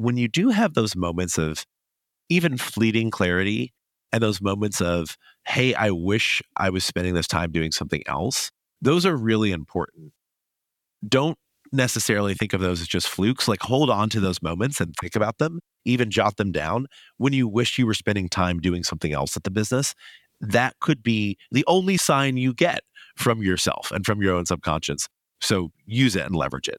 when you do have those moments of even fleeting clarity and those moments of, hey, I wish I was spending this time doing something else, those are really important. Don't necessarily think of those as just flukes. Like hold on to those moments and think about them, even jot them down when you wish you were spending time doing something else at the business. That could be the only sign you get from yourself and from your own subconscious. So use it and leverage it.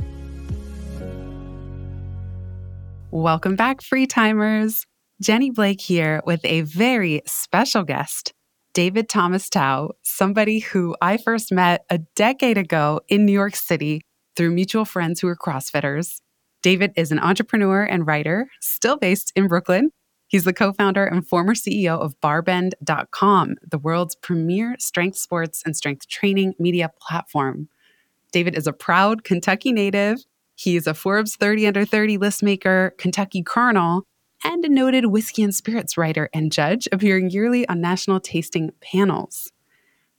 Welcome back, free timers. Jenny Blake here with a very special guest, David Thomas Tao, somebody who I first met a decade ago in New York City through mutual friends who were CrossFitters. David is an entrepreneur and writer, still based in Brooklyn. He's the co founder and former CEO of Barbend.com, the world's premier strength sports and strength training media platform. David is a proud Kentucky native He's a Forbes 30 under 30 list maker, Kentucky Colonel, and a noted whiskey and spirits writer and judge, appearing yearly on national tasting panels.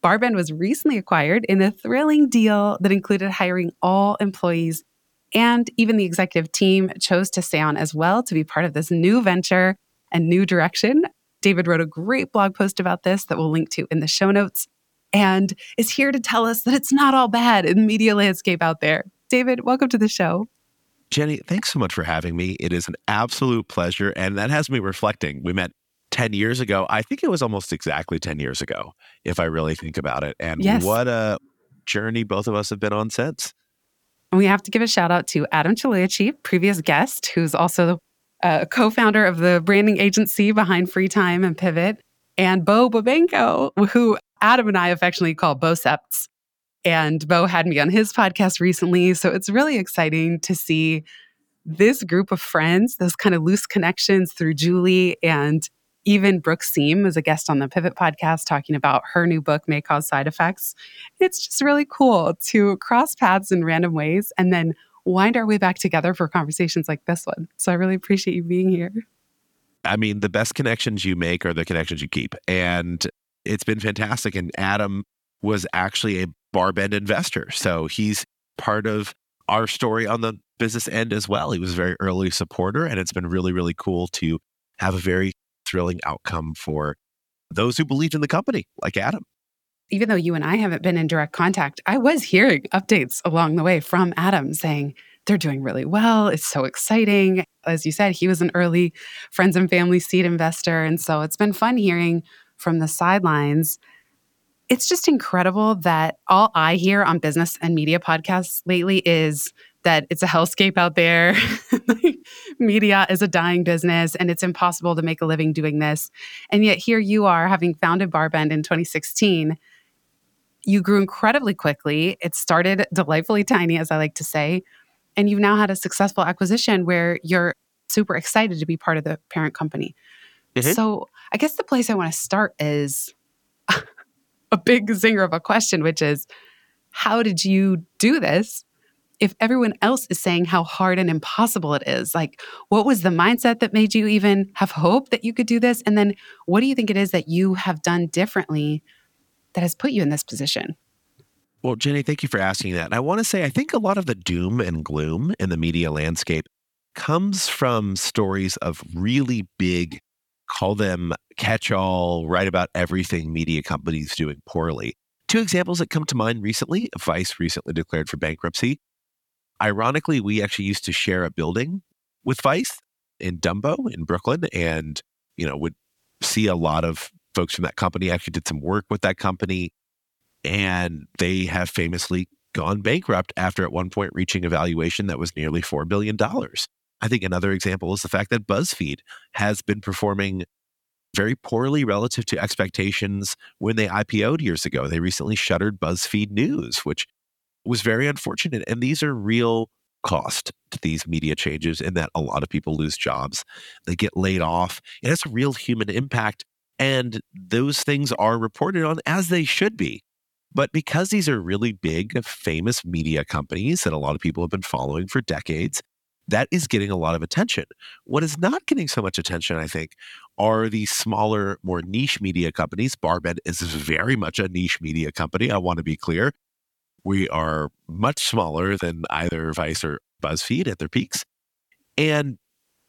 Barbend was recently acquired in a thrilling deal that included hiring all employees, and even the executive team chose to stay on as well to be part of this new venture and new direction. David wrote a great blog post about this that we'll link to in the show notes and is here to tell us that it's not all bad in the media landscape out there. David, welcome to the show. Jenny, thanks so much for having me. It is an absolute pleasure. And that has me reflecting. We met 10 years ago. I think it was almost exactly 10 years ago, if I really think about it. And yes. what a journey both of us have been on since. And we have to give a shout out to Adam Chiliachi, previous guest, who's also a uh, co founder of the branding agency behind Free Time and Pivot, and Bo Babenko, who Adam and I affectionately call Bocepts. And Bo had me on his podcast recently. So it's really exciting to see this group of friends, those kind of loose connections through Julie and even Brooke Siem was a guest on the Pivot podcast talking about her new book, May Cause Side Effects. It's just really cool to cross paths in random ways and then wind our way back together for conversations like this one. So I really appreciate you being here. I mean, the best connections you make are the connections you keep. And it's been fantastic. And Adam was actually a Barbend investor. So he's part of our story on the business end as well. He was a very early supporter, and it's been really, really cool to have a very thrilling outcome for those who believed in the company, like Adam. Even though you and I haven't been in direct contact, I was hearing updates along the way from Adam saying they're doing really well. It's so exciting. As you said, he was an early friends and family seed investor. And so it's been fun hearing from the sidelines it's just incredible that all I hear on business and media podcasts lately is that it's a hellscape out there. media is a dying business and it's impossible to make a living doing this. And yet here you are having founded Barbend in 2016. You grew incredibly quickly. It started delightfully tiny, as I like to say. And you've now had a successful acquisition where you're super excited to be part of the parent company. Mm-hmm. So I guess the place I want to start is a big zinger of a question, which is how did you do this if everyone else is saying how hard and impossible it is? Like, what was the mindset that made you even have hope that you could do this? And then what do you think it is that you have done differently that has put you in this position? Well, Jenny, thank you for asking that. And I want to say, I think a lot of the doom and gloom in the media landscape comes from stories of really big call them catch all, write about everything media companies doing poorly. Two examples that come to mind recently Vice recently declared for bankruptcy. Ironically, we actually used to share a building with Vice in Dumbo in Brooklyn and, you know, would see a lot of folks from that company actually did some work with that company and they have famously gone bankrupt after at one point reaching a valuation that was nearly $4 billion. I think another example is the fact that BuzzFeed has been performing very poorly relative to expectations when they IPO'd years ago. They recently shuttered BuzzFeed News, which was very unfortunate. And these are real cost to these media changes in that a lot of people lose jobs, they get laid off. It has a real human impact. And those things are reported on as they should be. But because these are really big, famous media companies that a lot of people have been following for decades, that is getting a lot of attention. What is not getting so much attention, I think, are the smaller, more niche media companies. Barbend is very much a niche media company. I want to be clear. We are much smaller than either Vice or BuzzFeed at their peaks. And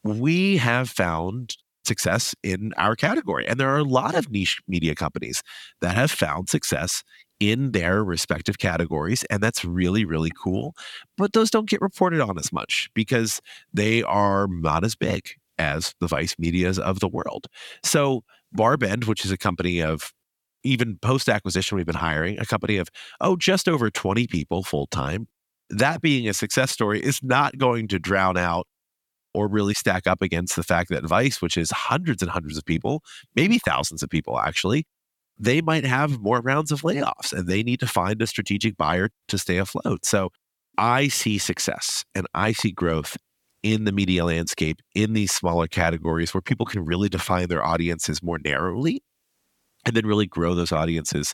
we have found success in our category. And there are a lot of niche media companies that have found success in their respective categories. And that's really, really cool. But those don't get reported on as much because they are not as big as the Vice medias of the world. So, Barbend, which is a company of even post acquisition, we've been hiring a company of, oh, just over 20 people full time. That being a success story is not going to drown out or really stack up against the fact that Vice, which is hundreds and hundreds of people, maybe thousands of people actually, they might have more rounds of layoffs and they need to find a strategic buyer to stay afloat. So I see success and I see growth in the media landscape in these smaller categories where people can really define their audiences more narrowly and then really grow those audiences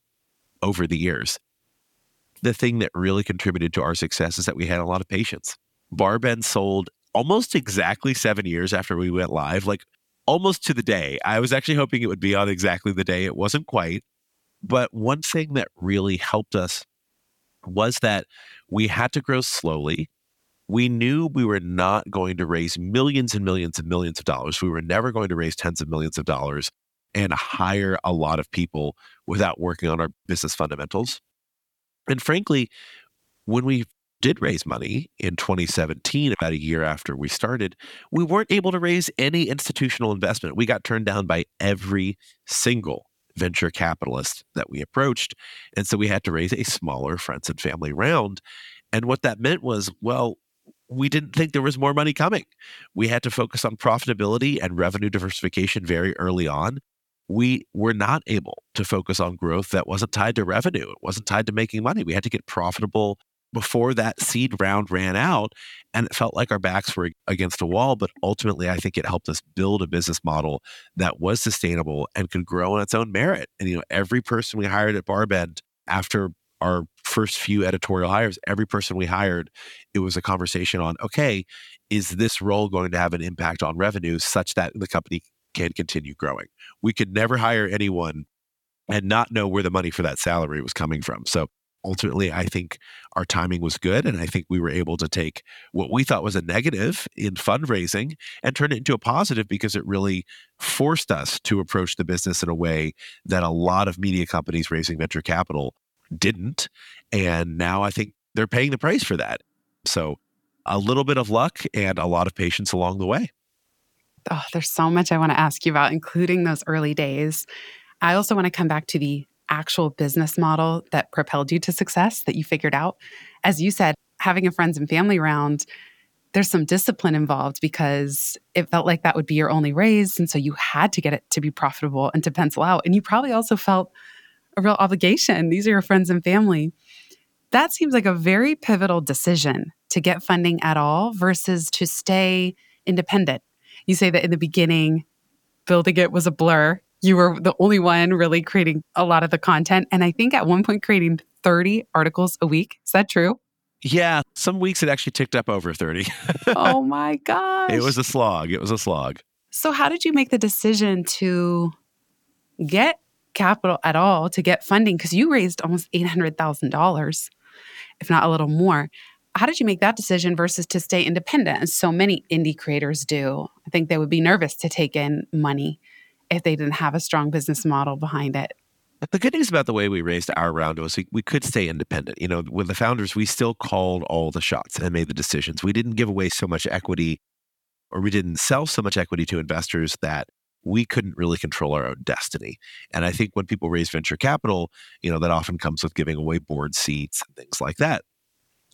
over the years. The thing that really contributed to our success is that we had a lot of patience. Barbend sold almost exactly seven years after we went live, like almost to the day. I was actually hoping it would be on exactly the day. It wasn't quite. But one thing that really helped us was that we had to grow slowly. We knew we were not going to raise millions and millions and millions of dollars. We were never going to raise tens of millions of dollars and hire a lot of people without working on our business fundamentals. And frankly, when we did raise money in 2017, about a year after we started, we weren't able to raise any institutional investment. We got turned down by every single venture capitalist that we approached. And so we had to raise a smaller friends and family round. And what that meant was, well, we didn't think there was more money coming. We had to focus on profitability and revenue diversification very early on. We were not able to focus on growth that wasn't tied to revenue. It wasn't tied to making money. We had to get profitable before that seed round ran out and it felt like our backs were against a wall but ultimately i think it helped us build a business model that was sustainable and could grow on its own merit. And you know every person we hired at barbend after our first few editorial hires every person we hired it was a conversation on okay is this role going to have an impact on revenue such that the company can continue growing? We could never hire anyone and not know where the money for that salary was coming from. So ultimately, I think our timing was good. And I think we were able to take what we thought was a negative in fundraising and turn it into a positive because it really forced us to approach the business in a way that a lot of media companies raising venture capital didn't. And now I think they're paying the price for that. So a little bit of luck and a lot of patience along the way. Oh, there's so much I want to ask you about, including those early days. I also want to come back to the actual business model that propelled you to success that you figured out. As you said, having a friends and family round, there's some discipline involved because it felt like that would be your only raise. And so you had to get it to be profitable and to pencil out. And you probably also felt a real obligation. These are your friends and family. That seems like a very pivotal decision to get funding at all versus to stay independent. You say that in the beginning, building it was a blur you were the only one really creating a lot of the content. And I think at one point creating 30 articles a week. Is that true? Yeah. Some weeks it actually ticked up over 30. oh my gosh. It was a slog. It was a slog. So, how did you make the decision to get capital at all, to get funding? Because you raised almost $800,000, if not a little more. How did you make that decision versus to stay independent, as so many indie creators do? I think they would be nervous to take in money if they didn't have a strong business model behind it. The good news about the way we raised our round was we, we could stay independent. You know, with the founders, we still called all the shots and made the decisions. We didn't give away so much equity or we didn't sell so much equity to investors that we couldn't really control our own destiny. And I think when people raise venture capital, you know, that often comes with giving away board seats and things like that.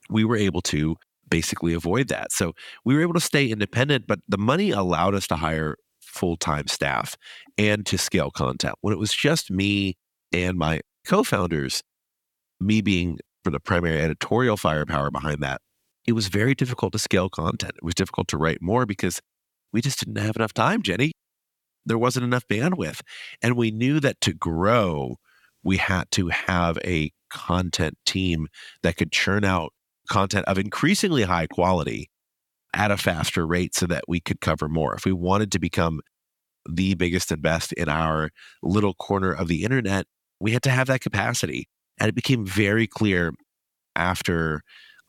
We were able to basically avoid that. So we were able to stay independent, but the money allowed us to hire full time staff and to scale content. When it was just me and my co founders, me being for the primary editorial firepower behind that, it was very difficult to scale content. It was difficult to write more because we just didn't have enough time, Jenny. There wasn't enough bandwidth. And we knew that to grow, we had to have a content team that could churn out content of increasingly high quality at a faster rate so that we could cover more. If we wanted to become the biggest and best in our little corner of the internet, we had to have that capacity. And it became very clear after,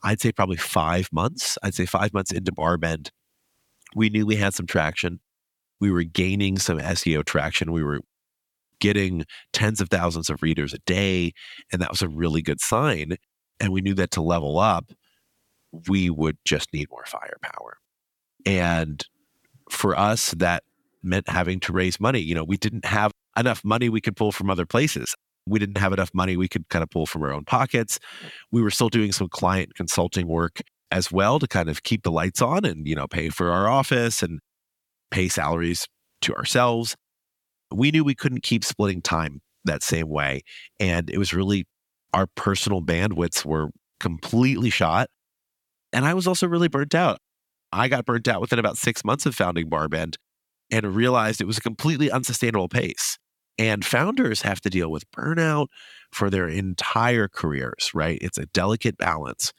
I'd say probably five months, I'd say five months into Barbend, we knew we had some traction. We were gaining some SEO traction. We were getting tens of thousands of readers a day. And that was a really good sign. And we knew that to level up, we would just need more firepower. And for us, that meant having to raise money. You know, we didn't have enough money we could pull from other places. We didn't have enough money we could kind of pull from our own pockets. We were still doing some client consulting work as well to kind of keep the lights on and, you know, pay for our office and pay salaries to ourselves. We knew we couldn't keep splitting time that same way. And it was really our personal bandwidths were completely shot. And I was also really burnt out. I got burnt out within about six months of founding Barbend and realized it was a completely unsustainable pace. And founders have to deal with burnout for their entire careers, right? It's a delicate balance.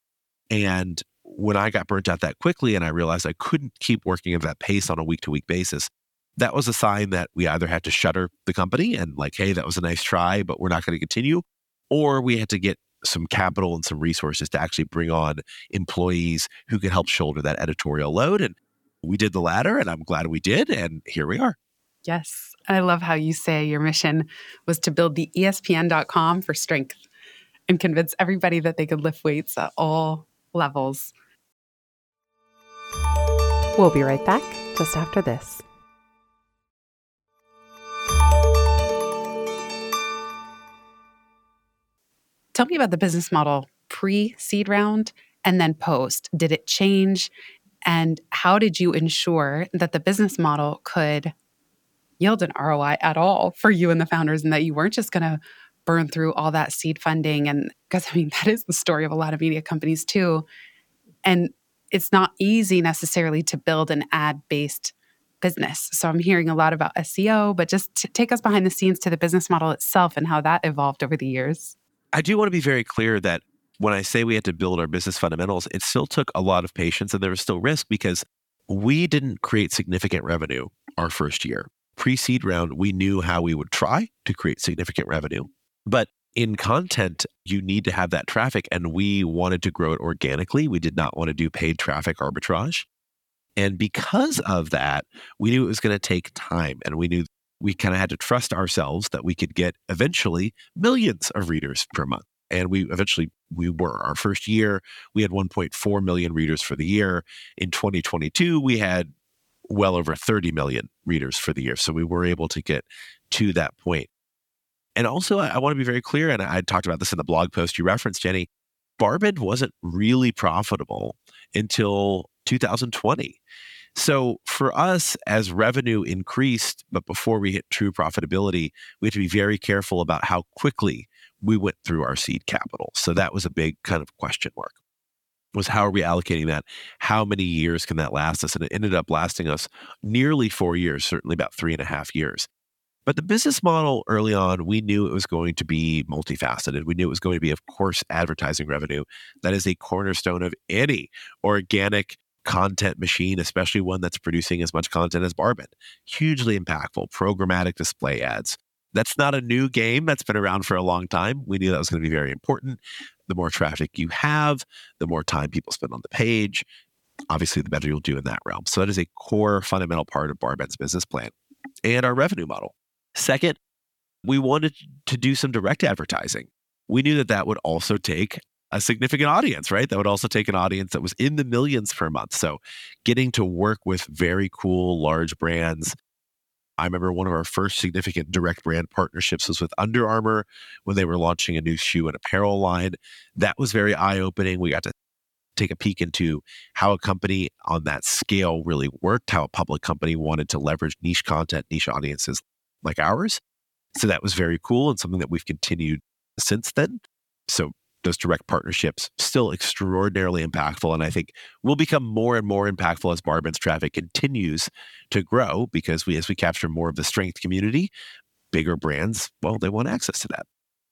And when I got burnt out that quickly and I realized I couldn't keep working at that pace on a week to week basis, that was a sign that we either had to shutter the company and, like, hey, that was a nice try, but we're not going to continue, or we had to get some capital and some resources to actually bring on employees who could help shoulder that editorial load. And we did the latter, and I'm glad we did. And here we are. Yes. I love how you say your mission was to build the ESPN.com for strength and convince everybody that they could lift weights at all levels. We'll be right back just after this. Tell me about the business model pre seed round and then post. Did it change? And how did you ensure that the business model could yield an ROI at all for you and the founders and that you weren't just going to burn through all that seed funding? And because I mean, that is the story of a lot of media companies too. And it's not easy necessarily to build an ad based business. So I'm hearing a lot about SEO, but just take us behind the scenes to the business model itself and how that evolved over the years. I do want to be very clear that when I say we had to build our business fundamentals, it still took a lot of patience and there was still risk because we didn't create significant revenue our first year. Pre seed round, we knew how we would try to create significant revenue. But in content, you need to have that traffic, and we wanted to grow it organically. We did not want to do paid traffic arbitrage. And because of that, we knew it was going to take time, and we knew we kind of had to trust ourselves that we could get eventually millions of readers per month. And we eventually we were our first year we had 1.4 million readers for the year. In 2022 we had well over 30 million readers for the year. So we were able to get to that point. And also, I, I want to be very clear, and I, I talked about this in the blog post you referenced, Jenny. Barbend wasn't really profitable until 2020. So for us, as revenue increased, but before we hit true profitability, we had to be very careful about how quickly we went through our seed capital. So that was a big kind of question mark. Was how are we allocating that? How many years can that last us? And it ended up lasting us nearly four years, certainly about three and a half years. But the business model early on, we knew it was going to be multifaceted. We knew it was going to be, of course, advertising revenue. That is a cornerstone of any organic content machine, especially one that's producing as much content as Barbend. Hugely impactful, programmatic display ads. That's not a new game. That's been around for a long time. We knew that was going to be very important. The more traffic you have, the more time people spend on the page. Obviously, the better you'll do in that realm. So, that is a core fundamental part of Barbend's business plan and our revenue model. Second, we wanted to do some direct advertising. We knew that that would also take a significant audience, right? That would also take an audience that was in the millions per month. So getting to work with very cool large brands. I remember one of our first significant direct brand partnerships was with Under Armour when they were launching a new shoe and apparel line. That was very eye opening. We got to take a peek into how a company on that scale really worked, how a public company wanted to leverage niche content, niche audiences like ours. So that was very cool and something that we've continued since then. So those direct partnerships still extraordinarily impactful. And I think will become more and more impactful as Barbend's traffic continues to grow because we, as we capture more of the strength community, bigger brands, well, they want access to that.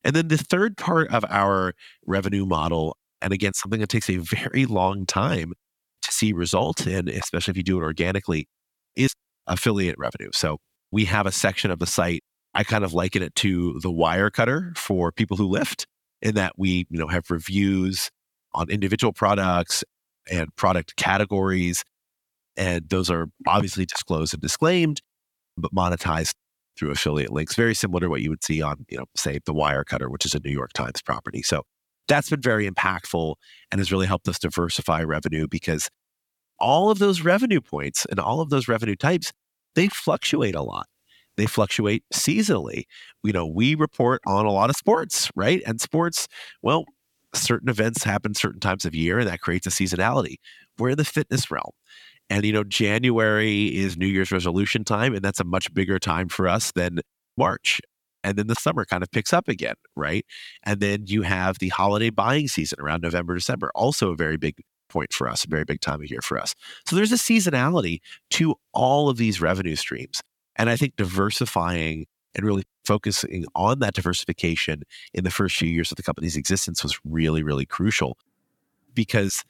And then the third part of our revenue model, and again, something that takes a very long time to see results in, especially if you do it organically, is affiliate revenue. So we have a section of the site. I kind of liken it to the Wirecutter for people who lift in that we, you know, have reviews on individual products and product categories. And those are obviously disclosed and disclaimed, but monetized through affiliate links, very similar to what you would see on, you know, say the Wirecutter, which is a New York Times property. So that's been very impactful and has really helped us diversify revenue because all of those revenue points and all of those revenue types, they fluctuate a lot they fluctuate seasonally. You know, we report on a lot of sports, right? And sports, well, certain events happen certain times of year and that creates a seasonality. We're in the fitness realm. And, you know, January is New Year's resolution time, and that's a much bigger time for us than March. And then the summer kind of picks up again, right? And then you have the holiday buying season around November, December, also a very big point for us, a very big time of year for us. So there's a seasonality to all of these revenue streams. And I think diversifying and really focusing on that diversification in the first few years of the company's existence was really, really crucial because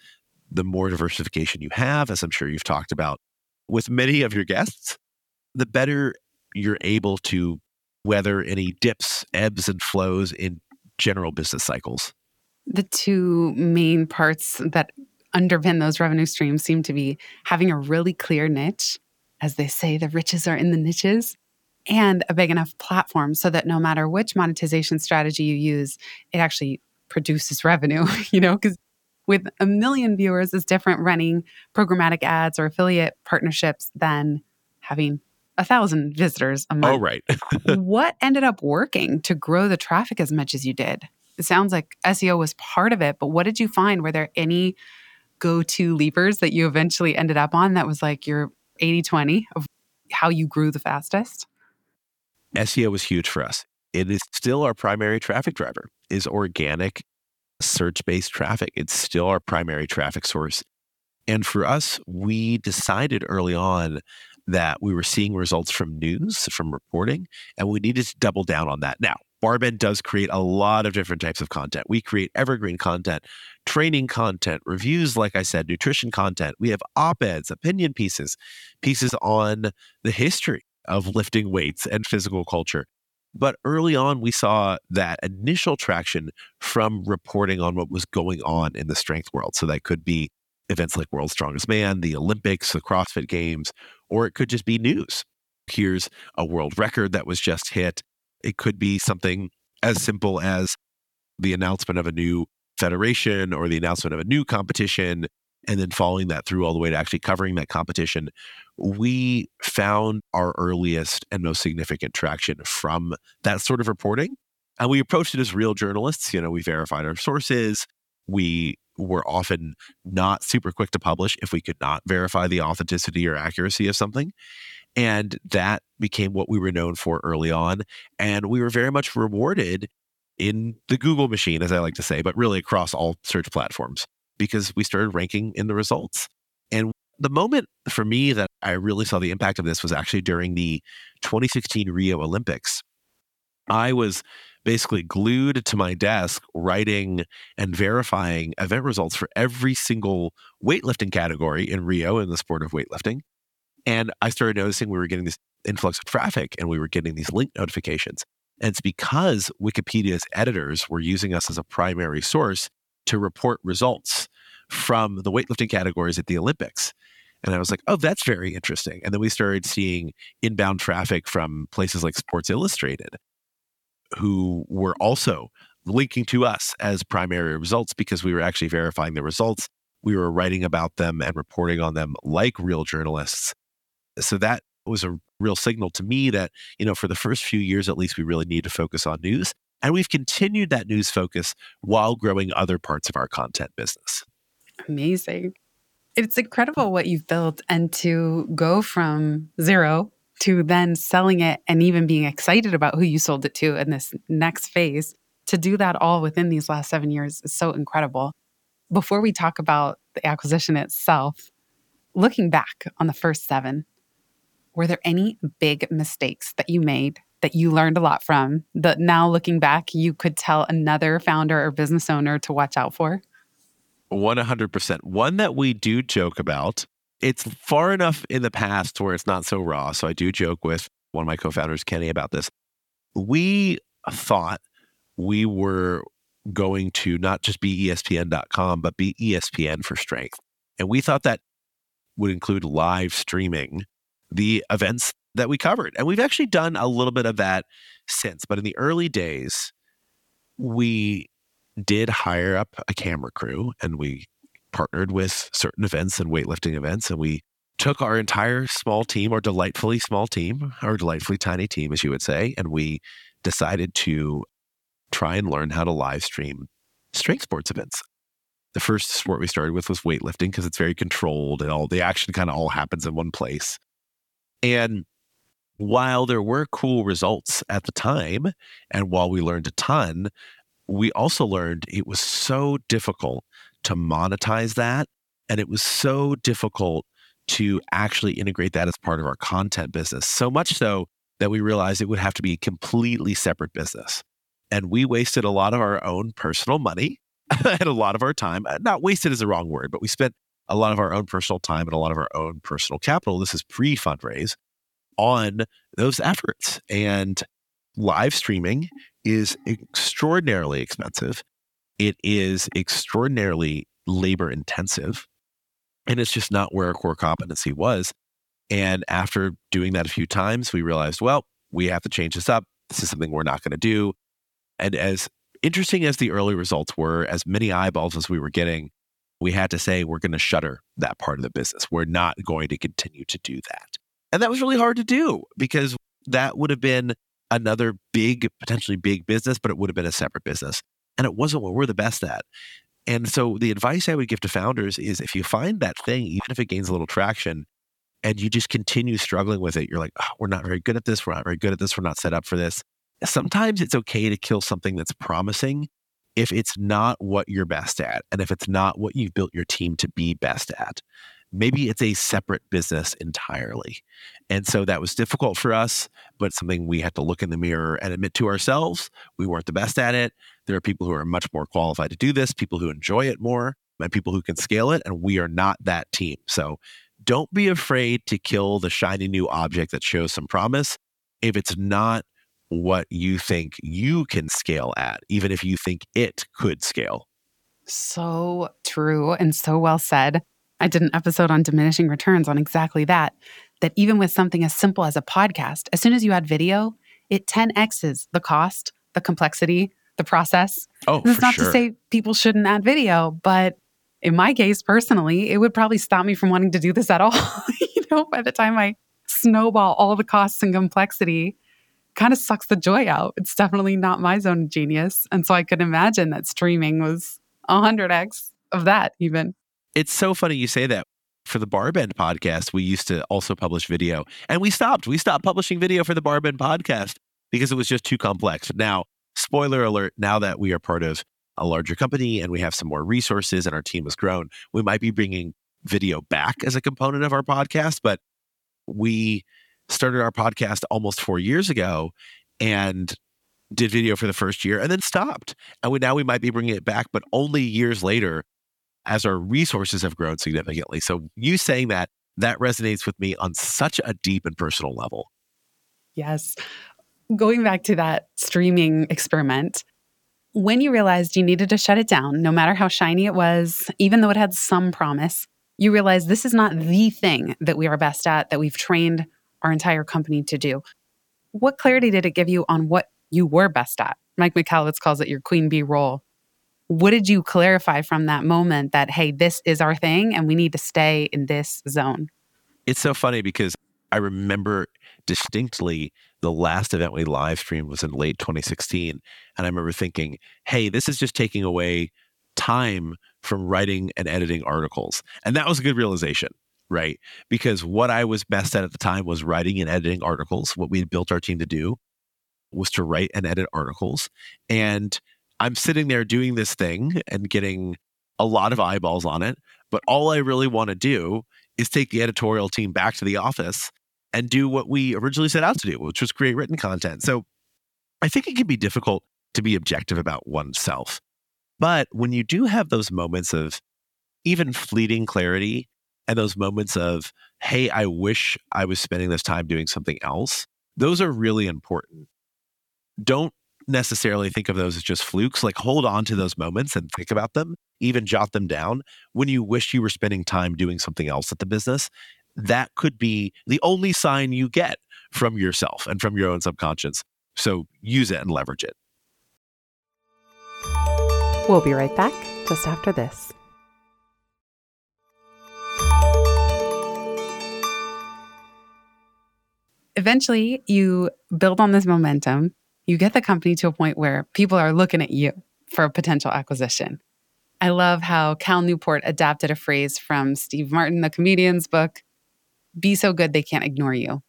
the more diversification you have, as I'm sure you've talked about with many of your guests, the better you're able to weather any dips, ebbs, and flows in general business cycles. The two main parts that underpin those revenue streams seem to be having a really clear niche as they say, the riches are in the niches, and a big enough platform so that no matter which monetization strategy you use, it actually produces revenue, you know, because with a million viewers is different running programmatic ads or affiliate partnerships than having a thousand visitors a month. Oh, right. what ended up working to grow the traffic as much as you did? It sounds like SEO was part of it, but what did you find? Were there any go to levers that you eventually ended up on that was like your 80 20 of how you grew the fastest? SEO was huge for us. It is still our primary traffic driver is organic search-based traffic. It's still our primary traffic source. And for us, we decided early on that we were seeing results from news, from reporting, and we needed to double down on that. Now, Barbend does create a lot of different types of content. We create evergreen content, training content, reviews, like I said, nutrition content. We have op eds, opinion pieces, pieces on the history of lifting weights and physical culture. But early on, we saw that initial traction from reporting on what was going on in the strength world. So that could be events like World's Strongest Man, the Olympics, the CrossFit Games, or it could just be news. Here's a world record that was just hit. It could be something as simple as the announcement of a new federation or the announcement of a new competition and then following that through all the way to actually covering that competition, we found our earliest and most significant traction from that sort of reporting. And we approached it as real journalists. You know, we verified our sources. We were often not super quick to publish if we could not verify the authenticity or accuracy of something. And that became what we were known for early on. And we were very much rewarded in the Google machine, as I like to say, but really across all search platforms because we started ranking in the results. And the moment for me that I really saw the impact of this was actually during the 2016 Rio Olympics. I was basically glued to my desk writing and verifying event results for every single weightlifting category in Rio in the sport of weightlifting. And I started noticing we were getting this influx of traffic and we were getting these link notifications. And it's because Wikipedia's editors were using us as a primary source to report results from the weightlifting categories at the Olympics. And I was like, oh, that's very interesting. And then we started seeing inbound traffic from places like Sports Illustrated, who were also linking to us as primary results because we were actually verifying the results. We were writing about them and reporting on them like real journalists so that was a real signal to me that, you know, for the first few years at least, we really need to focus on news. And we've continued that news focus while growing other parts of our content business. Amazing. It's incredible what you've built and to go from zero to then selling it and even being excited about who you sold it to in this next phase. to do that all within these last seven years is so incredible. Before we talk about the acquisition itself, looking back on the first seven, were there any big mistakes that you made that you learned a lot from that now looking back, you could tell another founder or business owner to watch out for? 100%. One that we do joke about. It's far enough in the past where it's not so raw. So I do joke with one of my co founders, Kenny, about this. We thought we were going to not just be ESPN.com, but be ESPN for strength. And we thought that would include live streaming the events that we covered. And we've actually done a little bit of that since. But in the early days, we did hire up a camera crew and we partnered with certain events and weightlifting events. And we took our entire small team, our delightfully small team, our delightfully tiny team, as you would say, and we decided to try and learn how to live stream strength sports events. The first sport we started with was weightlifting because it's very controlled and all the action kind of all happens in one place. And while there were cool results at the time, and while we learned a ton, we also learned it was so difficult to monetize that. And it was so difficult to actually integrate that as part of our content business. So much so that we realized it would have to be a completely separate business. And we wasted a lot of our own personal money and a lot of our time. Uh, not wasted is the wrong word, but we spent a lot of our own personal time and a lot of our own personal capital. This is pre fundraise on those efforts. And live streaming is extraordinarily expensive. It is extraordinarily labor intensive. And it's just not where our core competency was. And after doing that a few times, we realized, well, we have to change this up. This is something we're not going to do. And as interesting as the early results were, as many eyeballs as we were getting, we had to say we're going to shutter that part of the business. We're not going to continue to do that. And that was really hard to do because that would have been another big, potentially big business, but it would have been a separate business. And it wasn't what we're the best at. And so the advice I would give to founders is if you find that thing, even if it gains a little traction, and you just continue struggling with it, you're like, oh, we're not very good at this. We're not very good at this. We're not set up for this. Sometimes it's okay to kill something that's promising if it's not what you're best at and if it's not what you've built your team to be best at maybe it's a separate business entirely. And so that was difficult for us, but something we had to look in the mirror and admit to ourselves we weren't the best at it. There are people who are much more qualified to do this, people who enjoy it more, and people who can scale it. And we are not that team. So don't be afraid to kill the shiny new object that shows some promise if it's not what you think you can scale at, even if you think it could scale. So true and so well said. I did an episode on diminishing returns on exactly that. That even with something as simple as a podcast, as soon as you add video, it 10x's the cost, the complexity, the process. Oh, this is not sure. to say people shouldn't add video, but in my case personally, it would probably stop me from wanting to do this at all. you know, by the time I snowball all the costs and complexity, kind of sucks the joy out. It's definitely not my zone of genius. And so I could imagine that streaming was 100x of that even. It's so funny you say that. For the Barbend podcast, we used to also publish video, and we stopped. We stopped publishing video for the Barbend podcast because it was just too complex. Now, spoiler alert, now that we are part of a larger company and we have some more resources and our team has grown, we might be bringing video back as a component of our podcast. But we started our podcast almost four years ago and did video for the first year and then stopped. And we now we might be bringing it back, but only years later as our resources have grown significantly. So you saying that, that resonates with me on such a deep and personal level. Yes. Going back to that streaming experiment, when you realized you needed to shut it down, no matter how shiny it was, even though it had some promise, you realized this is not the thing that we are best at, that we've trained our entire company to do. What clarity did it give you on what you were best at? Mike Michalowicz calls it your queen bee role what did you clarify from that moment that, hey, this is our thing and we need to stay in this zone? It's so funny because I remember distinctly the last event we live streamed was in late 2016. And I remember thinking, hey, this is just taking away time from writing and editing articles. And that was a good realization, right? Because what I was best at at the time was writing and editing articles. What we had built our team to do was to write and edit articles. And I'm sitting there doing this thing and getting a lot of eyeballs on it. But all I really want to do is take the editorial team back to the office and do what we originally set out to do, which was create written content. So I think it can be difficult to be objective about oneself. But when you do have those moments of even fleeting clarity and those moments of, hey, I wish I was spending this time doing something else, those are really important. Don't necessarily think of those as just flukes. Like hold on to those moments and think about them, even jot them down when you wish you were spending time doing something else at the business. That could be the only sign you get from yourself and from your own subconscious. So use it and leverage it. We'll be right back just after this. Eventually, you build on this momentum you get the company to a point where people are looking at you for a potential acquisition. I love how Cal Newport adapted a phrase from Steve Martin, the comedian's book be so good they can't ignore you.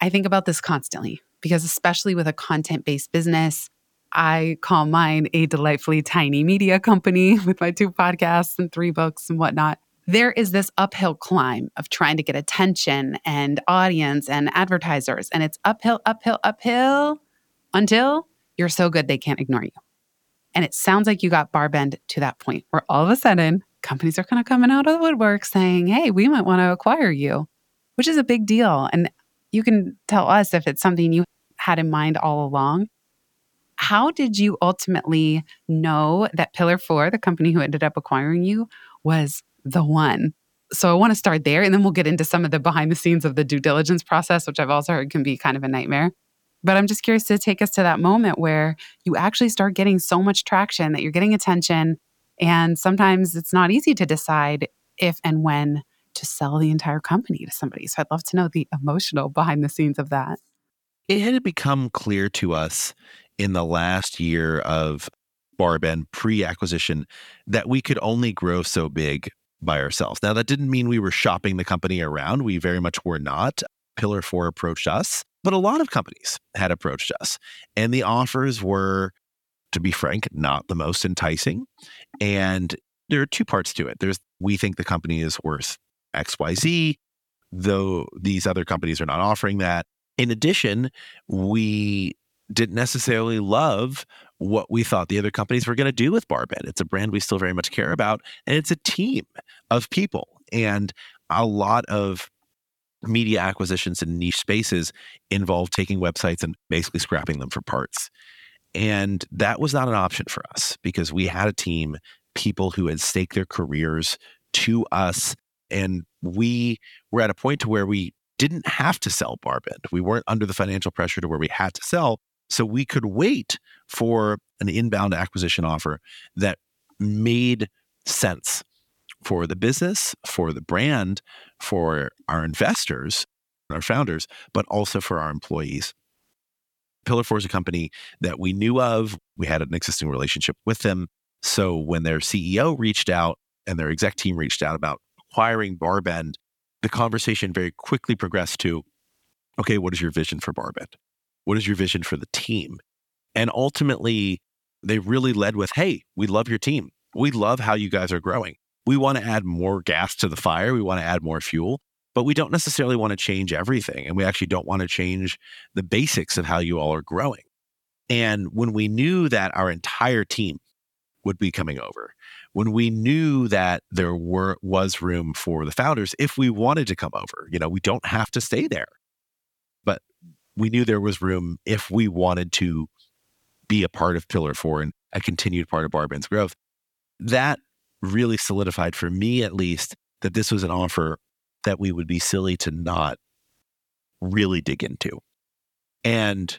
I think about this constantly because, especially with a content based business, I call mine a delightfully tiny media company with my two podcasts and three books and whatnot. There is this uphill climb of trying to get attention and audience and advertisers, and it's uphill, uphill, uphill until you're so good they can't ignore you. And it sounds like you got Barbend to that point where all of a sudden companies are kind of coming out of the woodwork saying, hey, we might want to acquire you, which is a big deal. And you can tell us if it's something you had in mind all along. How did you ultimately know that Pillar 4, the company who ended up acquiring you, was the one? So I want to start there and then we'll get into some of the behind the scenes of the due diligence process, which I've also heard can be kind of a nightmare. But I'm just curious to take us to that moment where you actually start getting so much traction that you're getting attention. And sometimes it's not easy to decide if and when to sell the entire company to somebody. So I'd love to know the emotional behind the scenes of that. It had become clear to us in the last year of Barbend pre acquisition that we could only grow so big by ourselves. Now, that didn't mean we were shopping the company around. We very much were not. Pillar 4 approached us but a lot of companies had approached us, and the offers were, to be frank, not the most enticing. And there are two parts to it. There's we think the company is worth XYZ, though these other companies are not offering that. In addition, we didn't necessarily love what we thought the other companies were going to do with Barbend. It's a brand we still very much care about, and it's a team of people. And a lot of media acquisitions in niche spaces involve taking websites and basically scrapping them for parts. And that was not an option for us because we had a team, people who had staked their careers to us. And we were at a point to where we didn't have to sell Barbend. We weren't under the financial pressure to where we had to sell. So we could wait for an inbound acquisition offer that made sense for the business, for the brand, for our investors, our founders, but also for our employees. Pillar 4 is a company that we knew of. We had an existing relationship with them. So when their CEO reached out and their exec team reached out about acquiring Barbend, the conversation very quickly progressed to okay, what is your vision for Barbend? What is your vision for the team? And ultimately, they really led with, hey, we love your team. We love how you guys are growing we want to add more gas to the fire. We want to add more fuel, but we don't necessarily want to change everything. And we actually don't want to change the basics of how you all are growing. And when we knew that our entire team would be coming over, when we knew that there were was room for the founders if we wanted to come over, you know, we don't have to stay there. We knew there was room if we wanted to be a part of Pillar 4 and a continued part of Barbend's growth. That really solidified for me at least that this was an offer that we would be silly to not really dig into. And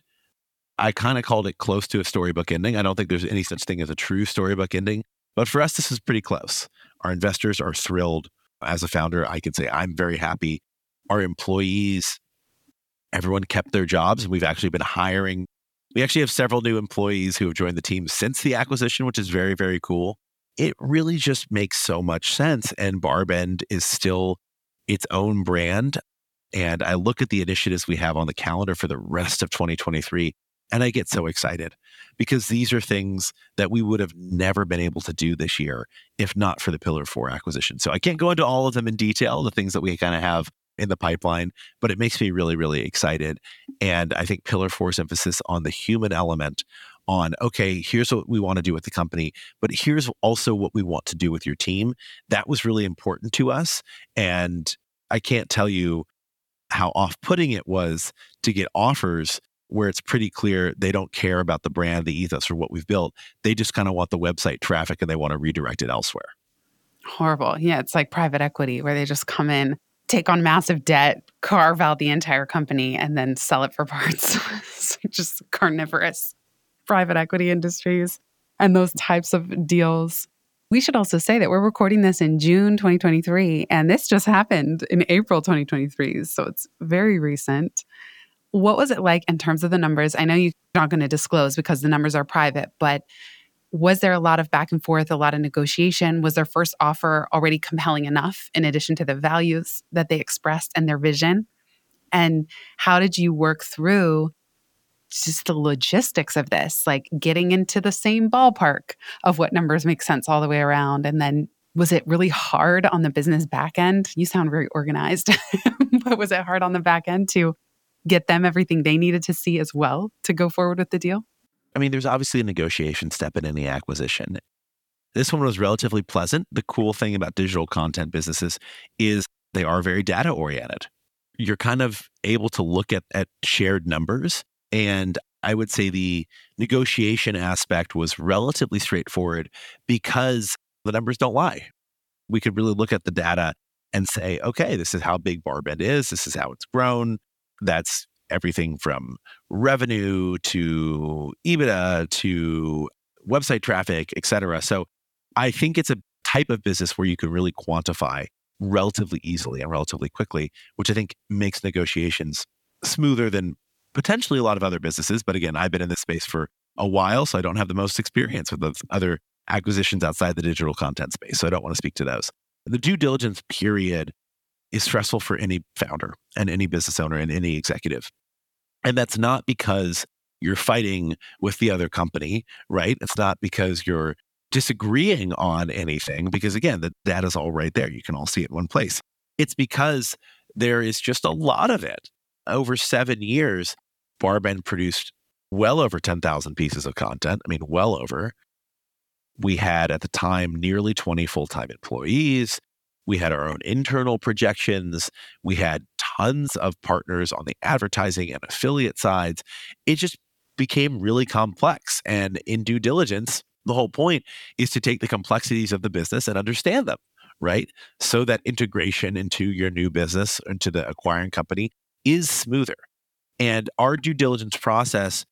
I kind of called it close to a storybook ending. I don't think there's any such thing as a true storybook ending, but for us, this is pretty close. Our investors are thrilled. As a founder, I can say I'm very happy. Our employees, everyone kept their jobs. And we've actually been hiring. We actually have several new employees who have joined the team since the acquisition, which is very, very cool it really just makes so much sense. And Barbend is still its own brand. And I look at the initiatives we have on the calendar for the rest of 2023. And I get so excited because these are things that we would have never been able to do this year if not for the Pillar 4 acquisition. So I can't go into all of them in detail, the things that we kind of have in the pipeline, but it makes me really, really excited. And I think Pillar 4's emphasis on the human element on, okay, here's what we want to do with the company, but here's also what we want to do with your team. That was really important to us. And I can't tell you how off putting it was to get offers where it's pretty clear they don't care about the brand, the ethos, or what we've built. They just kind of want the website traffic and they want to redirect it elsewhere. Horrible. Yeah, it's like private equity where they just come in, take on massive debt, carve out the entire company, and then sell it for parts. just carnivorous private equity industries and those types of deals. We should also say that we're recording this in June 2023, and this just happened in April 2023. So it's very recent. What was it like in terms of the numbers? I know you're not going to disclose because the numbers are private, but was there a lot of back and forth, a lot of negotiation? Was their first offer already compelling enough in addition to the values that they expressed and their vision? And how did you work through just the logistics of this, like getting into the same ballpark of what numbers make sense all the way around? And then was it really hard on the business back end? You sound very organized, but was it hard on the back end to get them everything they needed to see as well to go forward with the deal? I mean, there's obviously a negotiation step in any acquisition. This one was relatively pleasant. The cool thing about digital content businesses is they are very data oriented. You're kind of able to look at, at shared numbers. And I would say the negotiation aspect was relatively straightforward because the numbers don't lie. We could really look at the data and say, okay, this is how big Barbend is. This is how it's grown. That's everything from revenue to EBITDA to website traffic, et cetera. So I think it's a type of business where you can really quantify relatively easily and relatively quickly, which I think makes negotiations smoother than potentially a lot of other businesses. But again, I've been in this space for a while, so I don't have the most experience with those other acquisitions outside the digital content space. So I don't want to speak to those. The due diligence period is stressful for any founder and any business owner and any executive. And that's not because you're fighting with the other company, right? It's not because you're disagreeing on anything, because again, the data's all right there. You can all see it in one place. It's because there is just a lot of it. Over seven years, Barbend produced well over 10,000 pieces of content. I mean, well over. We had at the time nearly 20 full time employees. We had our own internal projections. We had tons of partners on the advertising and affiliate sides. It just became really complex. And in due diligence, the whole point is to take the complexities of the business and understand them, right? So that integration into your new business, into the acquiring company is smoother. And our due diligence process,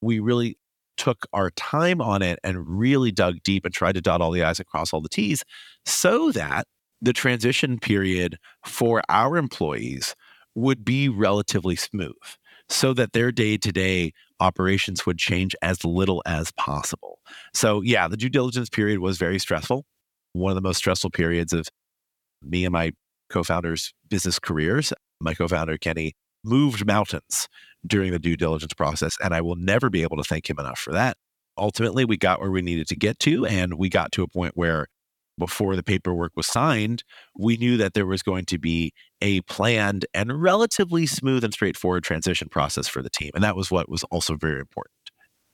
we really took our time on it and really dug deep and tried to dot all the I's and cross all the T's so that the transition period for our employees would be relatively smooth so that their day to day operations would change as little as possible. So, yeah, the due diligence period was very stressful. One of the most stressful periods of me and my co founders' business careers. My co founder, Kenny, moved mountains during the due diligence process, and I will never be able to thank him enough for that. Ultimately, we got where we needed to get to, and we got to a point where before the paperwork was signed, we knew that there was going to be a planned and relatively smooth and straightforward transition process for the team. And that was what was also very important.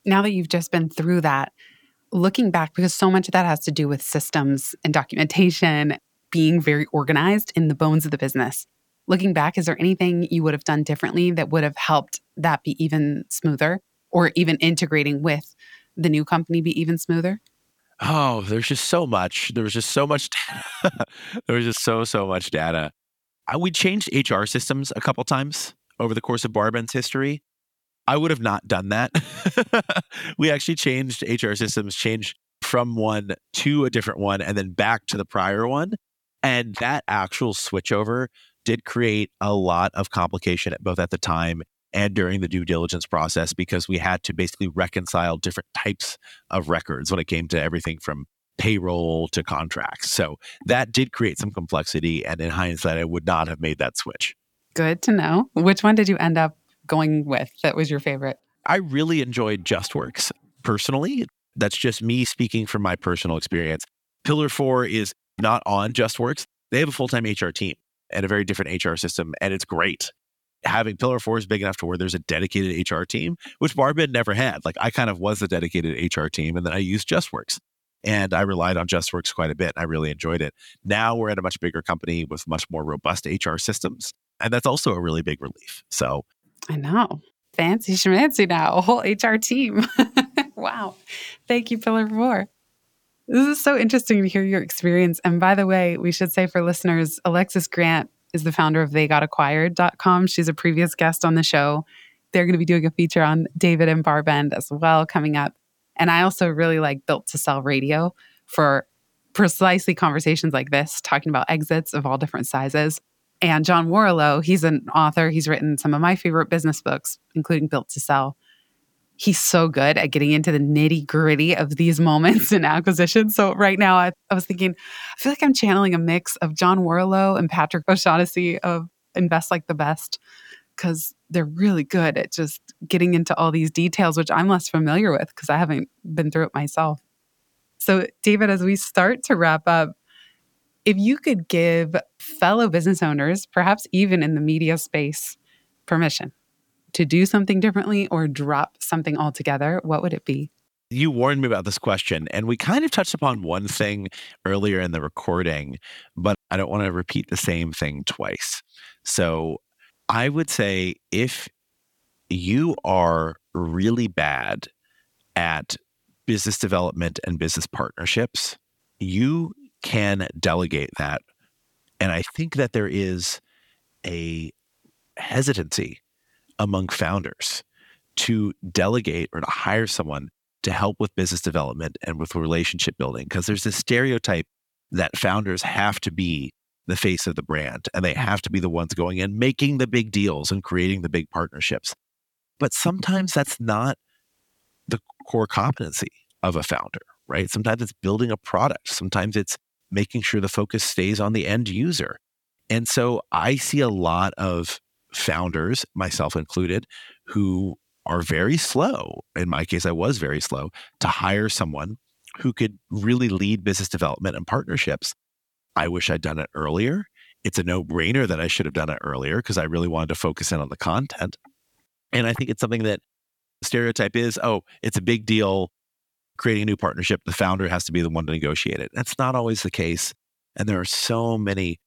Now that you've just been through that, looking back, because so much of that has to do with systems and documentation, being very organized in the bones of the business. Looking back, is there anything you would have done differently that would have helped that be even smoother or even integrating with the new company be even smoother? Oh, there's just so much. There was just so much. there was just so so much data. I, we changed HR systems a couple times over the course of Barbend's history. I would have not done that. we actually changed HR systems, changed from one to a different one, and then back to the prior one. And that actual switchover did create a lot of complication both at the time and during the due diligence process because we had to basically reconcile different types of records when it came to everything from payroll to contracts. So that did create some complexity. And in hindsight, I would not have made that switch. Good to know. Which one did you end up going with that was your favorite? I really enjoyed JustWorks personally. That's just me speaking from my personal experience. Pillar four is not on JustWorks. They have a full time HR team and a very different HR system, and it's great. Having Pillar four is big enough to where there's a dedicated HR team, which Barbend never had. Like I kind of was the dedicated HR team, and then I used JustWorks. And I relied on JustWorks quite a bit. I really enjoyed it. Now we're at a much bigger company with much more robust HR systems. And that's also a really big relief. So I know. Fancy schmancy now, a whole HR team. wow. Thank you, Pillar Four. This is so interesting to hear your experience. And by the way, we should say for listeners, Alexis Grant is the founder of theygotacquired.com. She's a previous guest on the show. They're going to be doing a feature on David and Barbend as well coming up. And I also really like Built to Sell Radio for precisely conversations like this, talking about exits of all different sizes. And John Warrillow, he's an author. He's written some of my favorite business books, including Built to Sell. He's so good at getting into the nitty gritty of these moments in acquisition. So right now, I, I, was thinking, I feel like I'm channeling a mix of John Warrillow and Patrick O'Shaughnessy of Invest Like the Best because they're really good at just getting into all these details, which I'm less familiar with because I haven't been through it myself. So, David, as we start to wrap up, if you could give fellow business owners, perhaps even in the media space, permission to do something differently or drop something altogether, what would it be? You warned me about this question, and we kind of touched upon one thing earlier in the recording, but I don't want to repeat the same thing twice. So I would say if you are really bad at business development and business partnerships, you can delegate that. And I think that there is a hesitancy among founders to delegate or to hire someone to help with business development and with relationship building because there's this stereotype that founders have to be the face of the brand and they have to be the ones going in making the big deals and creating the big partnerships. But sometimes that's not the core competency of a founder, right? Sometimes it's building a product, sometimes it's making sure the focus stays on the end user. And so I see a lot of founders, myself included, who are very slow. In my case, I was very slow to hire someone who could really lead business development and partnerships I wish I'd done it earlier. It's a no brainer that I should have done it earlier because I really wanted to focus in on the content. And I think it's something that stereotype is oh, it's a big deal creating a new partnership. The founder has to be the one to negotiate it. That's not always the case. And there are so many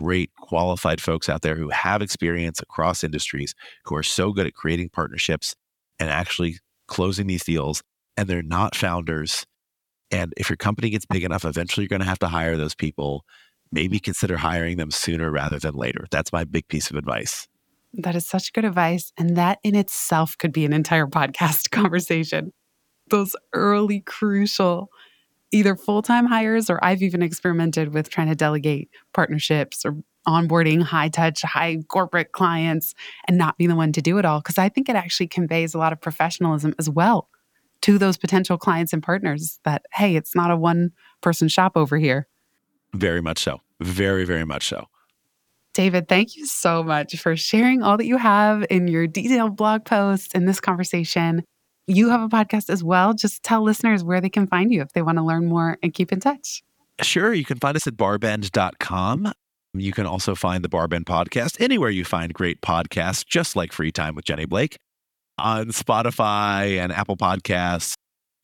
great qualified folks out there who have experience across industries who are so good at creating partnerships and actually closing these deals. And they're not founders and if your company gets big enough, eventually you're going to have to hire those people. Maybe consider hiring them sooner rather than later. That's my big piece of advice. That is such good advice. And that in itself could be an entire podcast conversation. Those early, crucial, either full time hires, or I've even experimented with trying to delegate partnerships or onboarding high touch, high corporate clients and not be the one to do it all. Cause I think it actually conveys a lot of professionalism as well to those potential clients and partners that, hey, it's not a one person shop over here. Very much so. Very, very much so. David, thank you so much for sharing all that you have in your detailed blog posts in this conversation. You have a podcast as well. Just tell listeners where they can find you if they want to learn more and keep in touch. Sure. You can find us at barbend.com. You can also find the Barbend podcast anywhere you find great podcasts, just like Free Time with Jenny Blake on Spotify and Apple Podcasts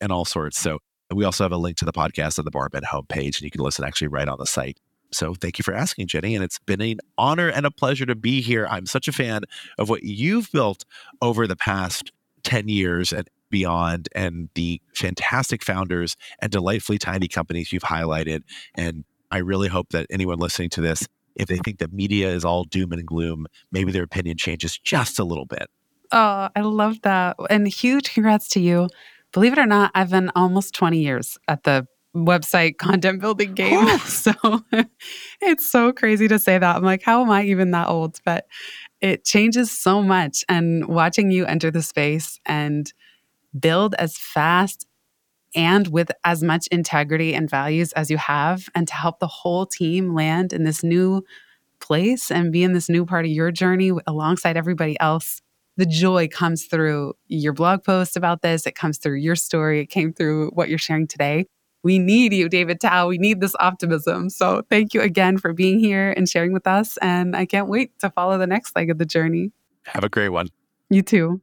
and all sorts. So we also have a link to the podcast on the Barbend homepage, and you can listen actually right on the site. So thank you for asking, Jenny. And it's been an honor and a pleasure to be here. I'm such a fan of what you've built over the past 10 years and beyond, and the fantastic founders and delightfully tiny companies you've highlighted. And I really hope that anyone listening to this, if they think that media is all doom and gloom, maybe their opinion changes just a little bit. Oh, I love that. And huge congrats to you. Believe it or not, I've been almost 20 years at the website content building game. so it's so crazy to say that. I'm like, how am I even that old? But it changes so much. And watching you enter the space and build as fast and with as much integrity and values as you have, and to help the whole team land in this new place and be in this new part of your journey alongside everybody else the joy comes through your blog post about this. It comes through your story. It came through what you're sharing today. We need you, David Tao. We need this optimism. So thank you again for being here and sharing with us. And I can't wait to follow the next leg of the journey. Have a great one. You too.